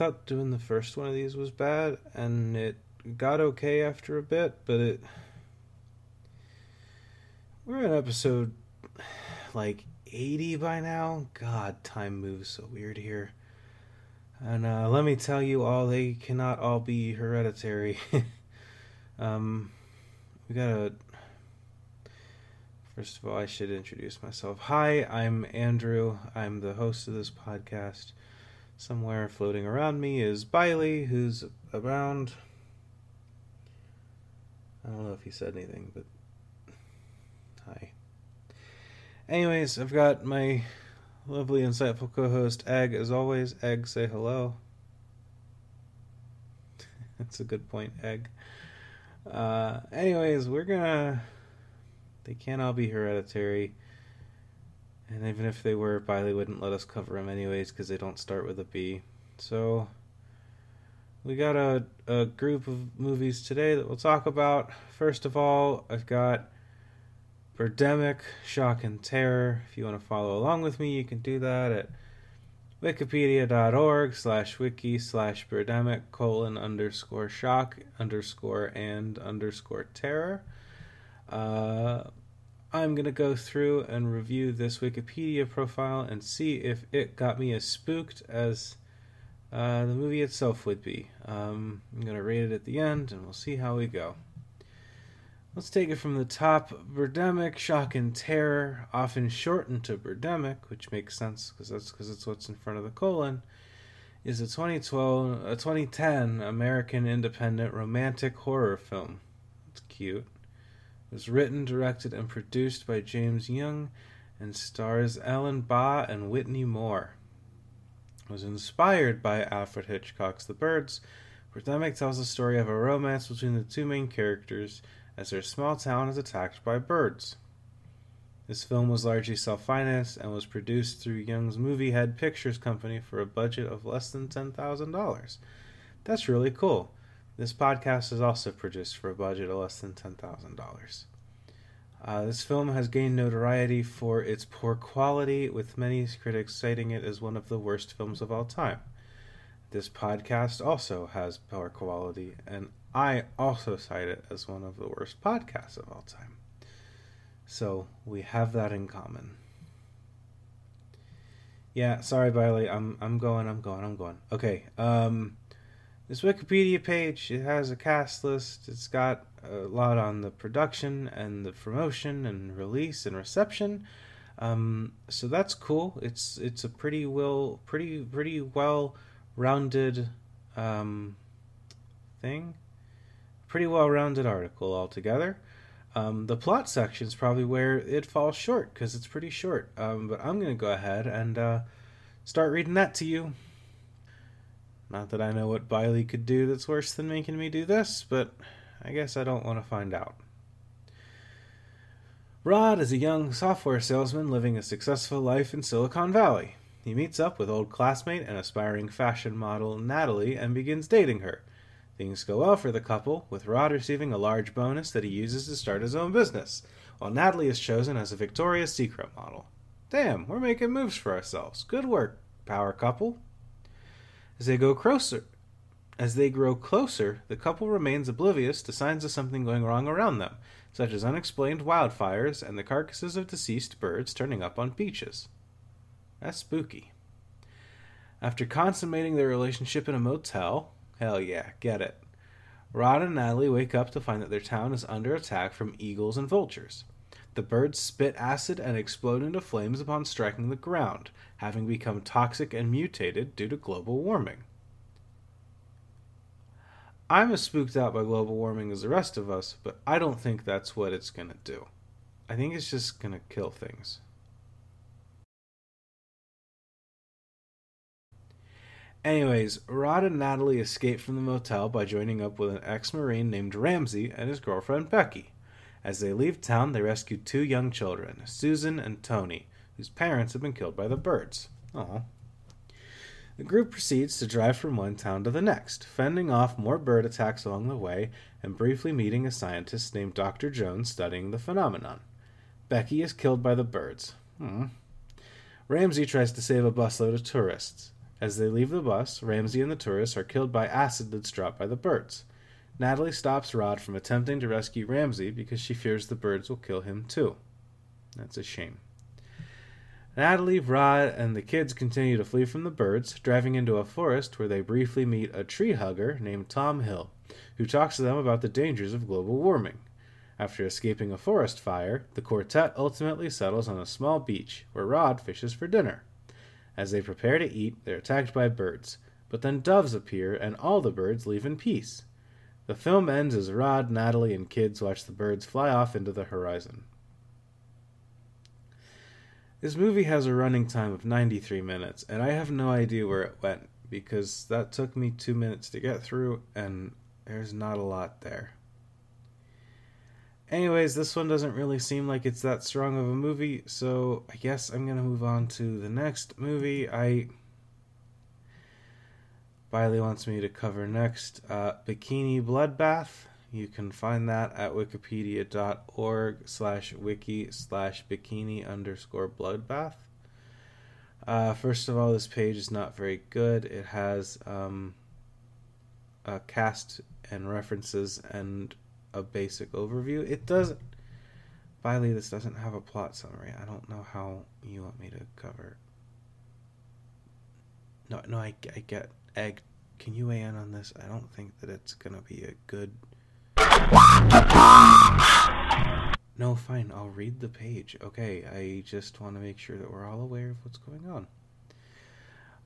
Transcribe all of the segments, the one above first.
thought doing the first one of these was bad, and it got okay after a bit, but it. We're in episode like 80 by now. God, time moves so weird here. And uh, let me tell you all, they cannot all be hereditary. um, we gotta. First of all, I should introduce myself. Hi, I'm Andrew. I'm the host of this podcast. Somewhere floating around me is Biley, who's around. I don't know if he said anything, but hi. Anyways, I've got my lovely, insightful co host, Egg, as always. Egg, say hello. That's a good point, Egg. Uh, anyways, we're gonna. They can't all be hereditary. And even if they were, Biley wouldn't let us cover them anyways because they don't start with a B. So, we got a, a group of movies today that we'll talk about. First of all, I've got Birdemic, Shock and Terror. If you want to follow along with me, you can do that at wikipedia.org slash wiki slash Birdemic colon underscore shock underscore and underscore terror. Uh, I'm going to go through and review this Wikipedia profile and see if it got me as spooked as uh, the movie itself would be. Um, I'm going to rate it at the end and we'll see how we go. Let's take it from the top. Birdemic, shock and terror, often shortened to Birdemic, which makes sense because that's because it's what's in front of the colon, is a 2012, a 2010 American independent romantic horror film. It's cute. Was written, directed, and produced by James Nguyen and stars Alan Bagh and Whitney Moore. It was inspired by Alfred Hitchcock's The Birds. Birdemic tells the story of a romance between the two main characters as their small town is attacked by birds. This film was largely self financed and was produced through Nguyen's Movie Head Pictures Company for a budget of less than $10,000. That's really cool. This podcast is also produced for a budget of less than $10,000. Uh, this film has gained notoriety for its poor quality, with many critics citing it as one of the worst films of all time. This podcast also has poor quality, and I also cite it as one of the worst podcasts of all time. So we have that in common. Yeah, sorry, Biley. I'm I'm going. I'm going. I'm going. Okay. Um, this Wikipedia page it has a cast list. It's got a lot on the production and the promotion and release and reception. Um, so that's cool. It's it's a pretty well pretty pretty well rounded um, thing. Pretty well rounded article altogether. Um, the plot section is probably where it falls short because it's pretty short. Um, but I'm to go ahead and uh, start reading that to you. Not that I know what Biley could do that's worse than making me do this, but I guess I don't want to find out. Rod is a young software salesman living a successful life in Silicon Valley. He meets up with old classmate and aspiring fashion model Natalie and begins dating her. Things go well for the couple, with Rod receiving a large bonus that he uses to start his own business, while Natalie is chosen as a Victoria's Secret model. Damn, we're making moves for ourselves. Good work, power couple. As they go closer, as they grow closer, the couple remains oblivious to signs of something going wrong around them, such as unexplained wildfires and the carcasses of deceased birds turning up on beaches. That's spooky. After consummating their relationship in a motel, hell yeah, get it. Rod and Natalie wake up to find that their town is under attack from eagles and vultures. The birds spit acid and explode into flames upon striking the ground, having become toxic and mutated due to global warming. I'm as spooked out by global warming as the rest of us, but I don't think that's what it's going to do. I think it's just going to kill things. Anyways, Rod and Natalie escape from the motel by joining up with an ex Marine named Ramsey and his girlfriend Becky. As they leave town, they rescue two young children, Susan and Tony, whose parents have been killed by the birds. Aww. The group proceeds to drive from one town to the next, fending off more bird attacks along the way and briefly meeting a scientist named Dr. Jones studying the phenomenon. Becky is killed by the birds. Hmm. Ramsey tries to save a busload of tourists. As they leave the bus, Ramsey and the tourists are killed by acid that's dropped by the birds. Natalie stops Rod from attempting to rescue Ramsey because she fears the birds will kill him too. That's a shame. Natalie, Rod, and the kids continue to flee from the birds, driving into a forest where they briefly meet a tree hugger named Tom Hill, who talks to them about the dangers of global warming. After escaping a forest fire, the quartet ultimately settles on a small beach where Rod fishes for dinner. As they prepare to eat, they're attacked by birds, but then doves appear and all the birds leave in peace. The film ends as Rod, Natalie, and kids watch the birds fly off into the horizon. This movie has a running time of 93 minutes, and I have no idea where it went because that took me two minutes to get through, and there's not a lot there. Anyways, this one doesn't really seem like it's that strong of a movie, so I guess I'm gonna move on to the next movie. I Biley wants me to cover next uh, Bikini Bloodbath. You can find that at wikipedia.org slash wiki slash bikini underscore bloodbath. Uh, first of all, this page is not very good. It has um, a cast and references and a basic overview. It doesn't. Biley, this doesn't have a plot summary. I don't know how you want me to cover. No, no, I, I get egg. Can you weigh in on this? I don't think that it's gonna be a good no, fine. I'll read the page. Okay, I just want to make sure that we're all aware of what's going on.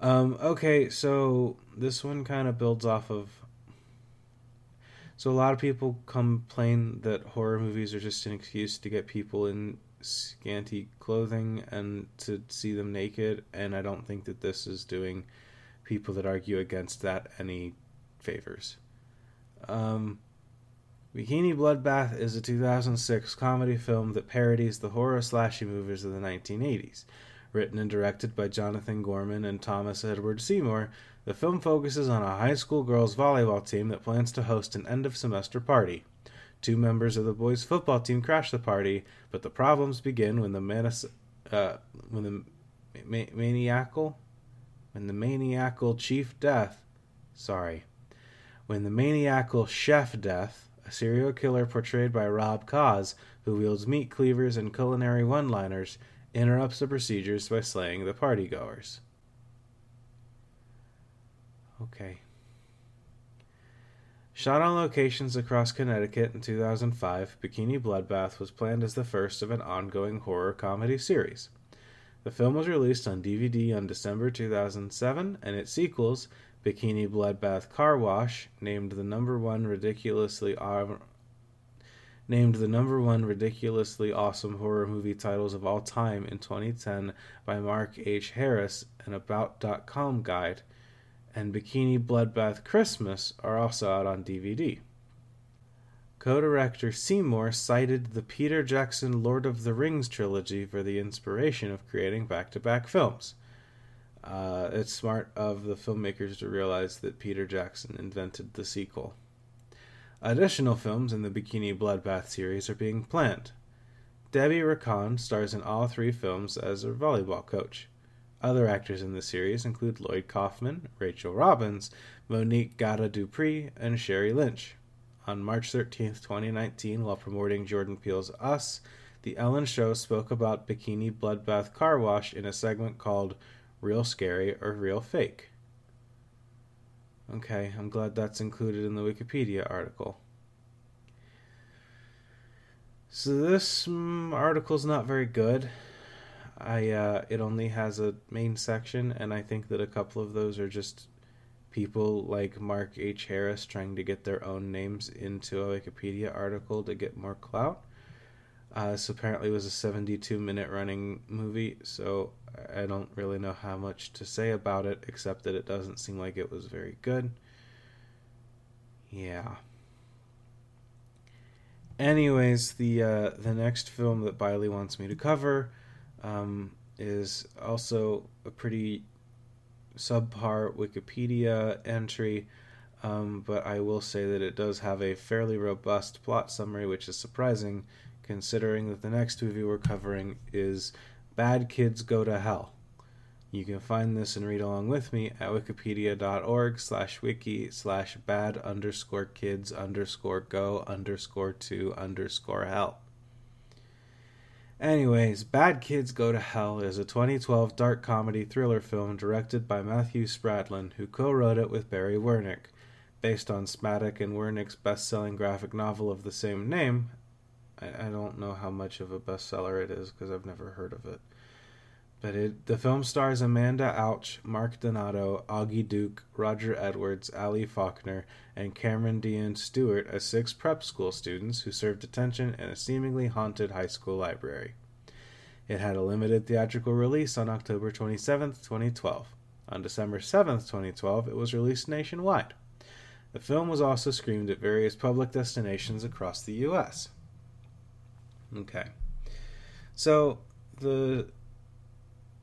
Um, okay, so this one kind of builds off of. So a lot of people complain that horror movies are just an excuse to get people in scanty clothing and to see them naked, and I don't think that this is doing people that argue against that any favors. Um, Bikini Bloodbath is a 2006 comedy film that parodies the horror slashy movies of the 1980s. Written and directed by Jonathan Gorman and Thomas Edward Seymour, the film focuses on a high school girls volleyball team that plans to host an end of semester party. Two members of the boys' football team crash the party, but the problems begin when the manis- uh, when the ma- maniacal when the maniacal chief death sorry when the maniacal chef death a serial killer portrayed by Rob Kaz, who wields meat cleavers and culinary one liners, interrupts the procedures by slaying the partygoers. Okay. Shot on locations across Connecticut in 2005, Bikini Bloodbath was planned as the first of an ongoing horror comedy series. The film was released on DVD on December 2007, and its sequels, Bikini Bloodbath Car Wash, named the number one ridiculously named the number one ridiculously awesome horror movie titles of all time in 2010 by Mark H. Harris, an About.com guide, and Bikini Bloodbath Christmas are also out on DVD. Co director Seymour cited the Peter Jackson Lord of the Rings trilogy for the inspiration of creating back to back films. Uh, it's smart of the filmmakers to realize that Peter Jackson invented the sequel. Additional films in the Bikini Bloodbath series are being planned. Debbie Rochon stars in all three films as a volleyball coach. Other actors in the series include Lloyd Kaufman, Rachel Robbins, Monique Gada Dupree, and Sherry Lynch. On March 13, 2019, while promoting Jordan Peele's Us, The Ellen Show spoke about Bikini Bloodbath Car Wash in a segment called real scary or real fake. Okay, I'm glad that's included in the Wikipedia article. So this mm, article is not very good. I uh, it only has a main section, and I think that a couple of those are just people like Mark H. Harris trying to get their own names into a Wikipedia article to get more clout. Uh, this apparently was a 72 minute running movie, so I don't really know how much to say about it, except that it doesn't seem like it was very good. Yeah. Anyways, the uh, the next film that Biley wants me to cover um, is also a pretty subpar Wikipedia entry, um, but I will say that it does have a fairly robust plot summary, which is surprising considering that the next movie we're covering is Bad Kids Go to Hell. You can find this and read along with me at wikipedia.org slash wiki slash bad underscore kids underscore go underscore to underscore hell. Anyways, Bad Kids Go to Hell is a 2012 dark comedy thriller film directed by Matthew Spradlin, who co wrote it with Barry Wernick, based on Smadek and Wernick's best selling graphic novel of the same name. I, I don't know how much of a bestseller it is because I've never heard of it. But it, the film stars Amanda Alch, Marc Donato, Augie Duke, Roger Edwards, Ali Faulkner, and Cameron Deane Stewart as six prep school students who served detention in a seemingly haunted high school library. It had a limited theatrical release on October 27, 2012. On December 7, 2012, it was released nationwide. The film was also screened at various public destinations across the U.S. Okay. So, the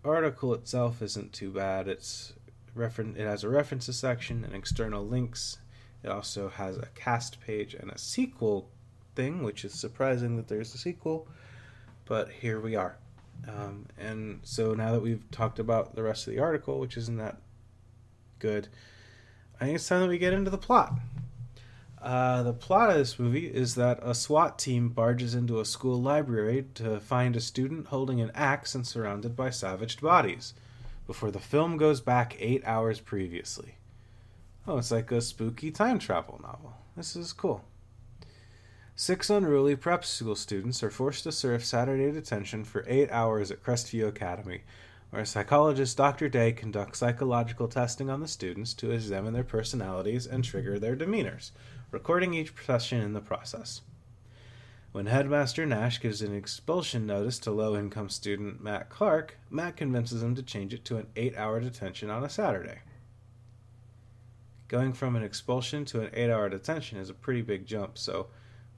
article itself isn't too bad. It's referen- it has a references section and external links. It also has a cast page and a sequel thing, which is surprising that there's a sequel, but here we are. Um, and so now that we've talked about the rest of the article, which isn't that good, I think it's time that we get into the plot. Uh, the plot of this movie is that a SWAT team barges into a school library to find a student holding an axe and surrounded by savaged bodies, before the film goes back eight hours previously. Oh, it's like a spooky time travel novel. This is cool. Six unruly prep school students are forced to serve Saturday detention for eight hours at Crestview Academy, where psychologist Dr. Day conducts psychological testing on the students to examine their personalities and trigger their demeanors recording each session in the process. When Headmaster Nash gives an expulsion notice to low income student Matt Clark, Matt convinces him to change it to an eight hour detention on a Saturday. Going from an expulsion to an eight hour detention is a pretty big jump, so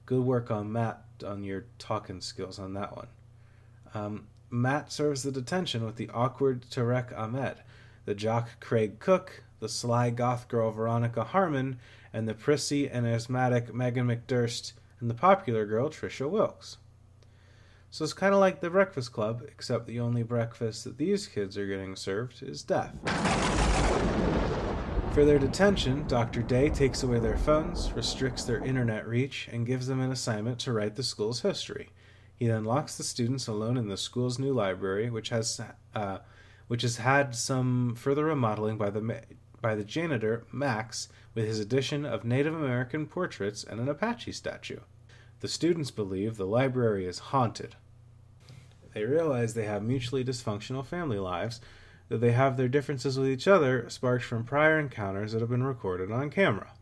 good work on Matt on your talking skills on that one. Um, Matt serves the detention with the awkward Tarek Ahmed, the jock Craig Cook, the sly goth girl Veronica Harmon, and the prissy and asthmatic Megan McDurst and the popular girl Trisha Wilkes. So it's kind of like the Breakfast Club, except the only breakfast that these kids are getting served is death. For their detention, Dr. Day takes away their phones, restricts their internet reach, and gives them an assignment to write the school's history. He then locks the students alone in the school's new library, which has uh, which has had some further remodeling by the by the janitor, Max, with his addition of Native American portraits and an Apache statue. The students believe the library is haunted. They realize they have mutually dysfunctional family lives, that they have their differences with each other sparked from prior encounters that have been recorded on camera.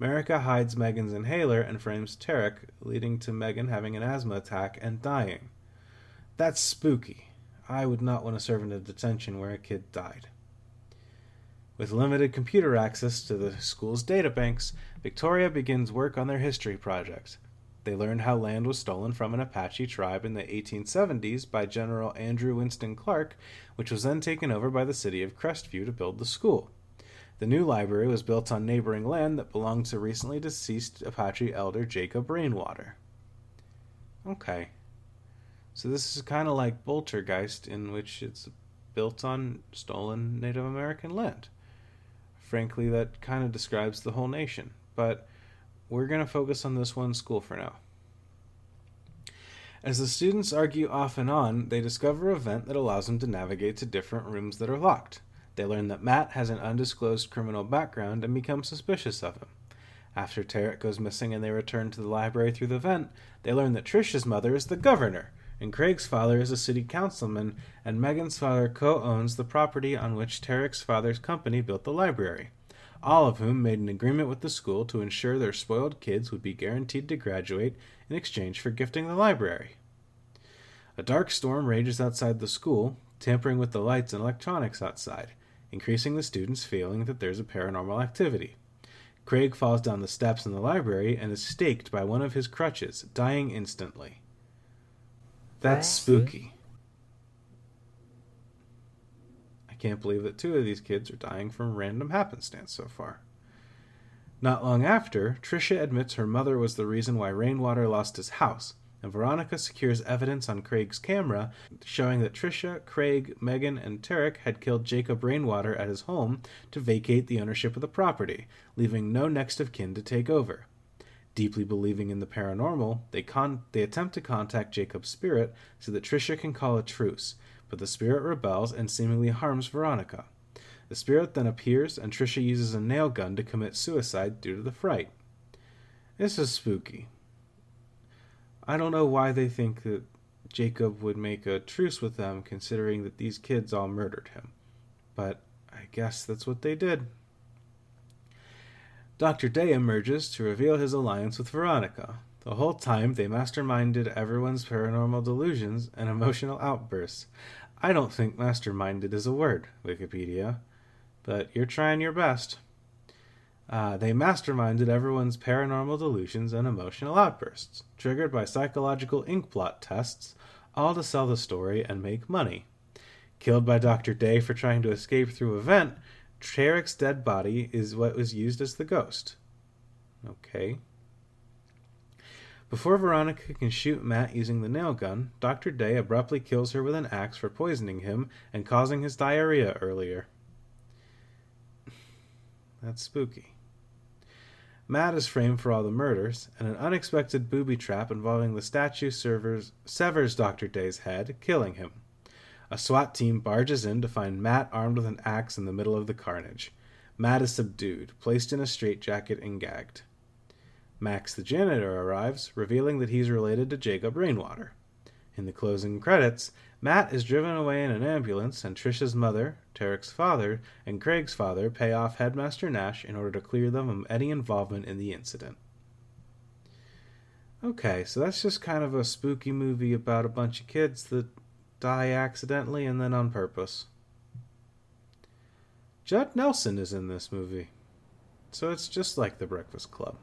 America hides Megan's inhaler and frames Tarek, leading to Megan having an asthma attack and dying. That's spooky. I would not want to serve in a detention where a kid died. With limited computer access to the school's databanks, Victoria begins work on their history project. They learn how land was stolen from an Apache tribe in the 1870s by General Andrew Winston Clark, which was then taken over by the city of Crestview to build the school. The new library was built on neighboring land that belonged to recently deceased Apache elder Jacob Rainwater. Okay. So this is kind of like Poltergeist, in which it's built on stolen Native American land frankly, that kind of describes the whole nation. But we're going to focus on this one school for now. As the students argue off and on, they discover a vent that allows them to navigate to different rooms that are locked. They learn that Matt has an undisclosed criminal background and become suspicious of him. After Tarek goes missing and they return to the library through the vent, they learn that Trisha's mother is the governor, and Craig's father is a city councilman, and Megan's father co owns the property on which Tarek's father's company built the library, all of whom made an agreement with the school to ensure their spoiled kids would be guaranteed to graduate in exchange for gifting the library. A dark storm rages outside the school, tampering with the lights and electronics outside, increasing the students' feeling that there's a paranormal activity. Craig falls down the steps in the library and is staked by one of his crutches, dying instantly. That's spooky. I can't believe that two of these kids are dying from random happenstance so far. Not long after, Trisha admits her mother was the reason why Rainwater lost his house, and Veronica secures evidence on Craig's camera showing that Trisha, Craig, Megan, and Tarek had killed Jacob Rainwater at his home to vacate the ownership of the property, leaving no next of kin to take over. Deeply believing in the paranormal, they, con- they attempt to contact Jacob's spirit so that Trisha can call a truce, but the spirit rebels and seemingly harms Veronica. The spirit then appears, and Trisha uses a nail gun to commit suicide due to the fright. This is spooky. I don't know why they think that Jacob would make a truce with them, considering that these kids all murdered him. But I guess that's what they did. Dr. Day emerges to reveal his alliance with Veronica. The whole time, they masterminded everyone's paranormal delusions and emotional outbursts. I don't think masterminded is a word, Wikipedia, but you're trying your best. Uh, they masterminded everyone's paranormal delusions and emotional outbursts, triggered by psychological inkblot tests, all to sell the story and make money. Killed by Dr. Day for trying to escape through a vent, Tarek's dead body is what was used as the ghost. Okay. Before Veronica can shoot Matt using the nail gun, Dr. Day abruptly kills her with an axe for poisoning him and causing his diarrhea earlier. That's spooky. Matt is framed for all the murders, and an unexpected booby trap involving the statue severs Dr. Day's head, killing him. A SWAT team barges in to find Matt armed with an axe in the middle of the carnage. Matt is subdued, placed in a straitjacket, and gagged. Max the janitor arrives, revealing that he's related to Jacob Rainwater. In the closing credits, Matt is driven away in an ambulance, and Trisha's mother, Tarek's father, and Craig's father pay off Headmaster Nash in order to clear them of any involvement in the incident. Okay, so that's just kind of a spooky movie about a bunch of kids that die accidentally and then on purpose. Judd Nelson is in this movie, so it's just like The Breakfast Club.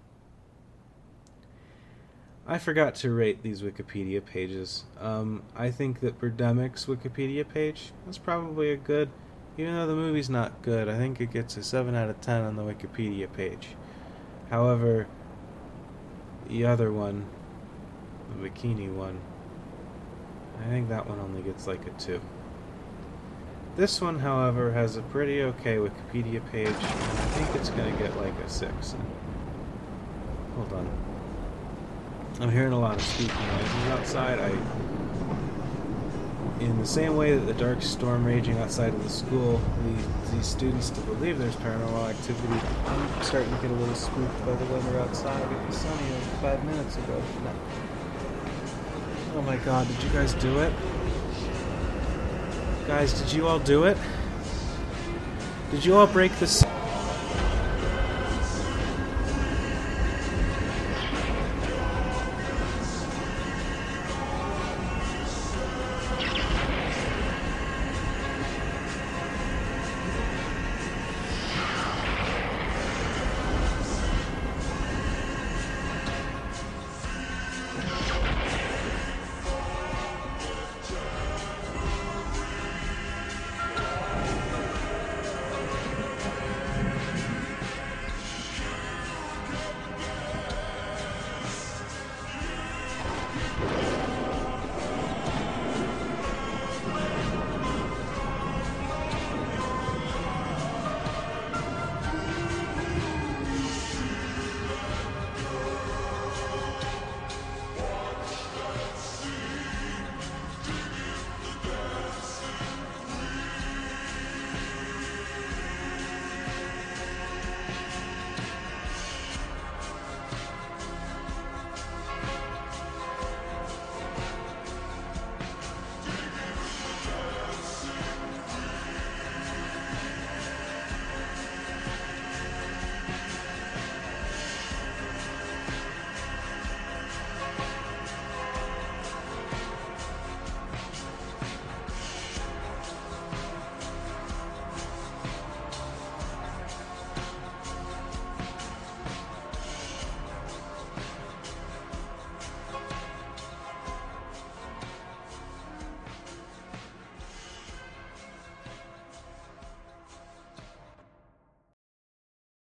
I forgot to rate these Wikipedia pages. Um, I think that Birdemic's Wikipedia page is probably a good, even though the movie's not good, I think it gets a 7 out of 10 on the Wikipedia page. However, the other one, the bikini one, I think that one only gets like a 2. This one, however, has a pretty okay Wikipedia page, and I think it's going to get like a 6. Hold on. I'm hearing a lot of speaking noises outside. I, in the same way that the dark storm raging outside of the school leads these students to believe there's paranormal activity, I'm starting to get a little spooked by the weather outside. It was sunny five minutes ago. Oh my god, did you guys do it? Guys, did you all do it? Did you all break this?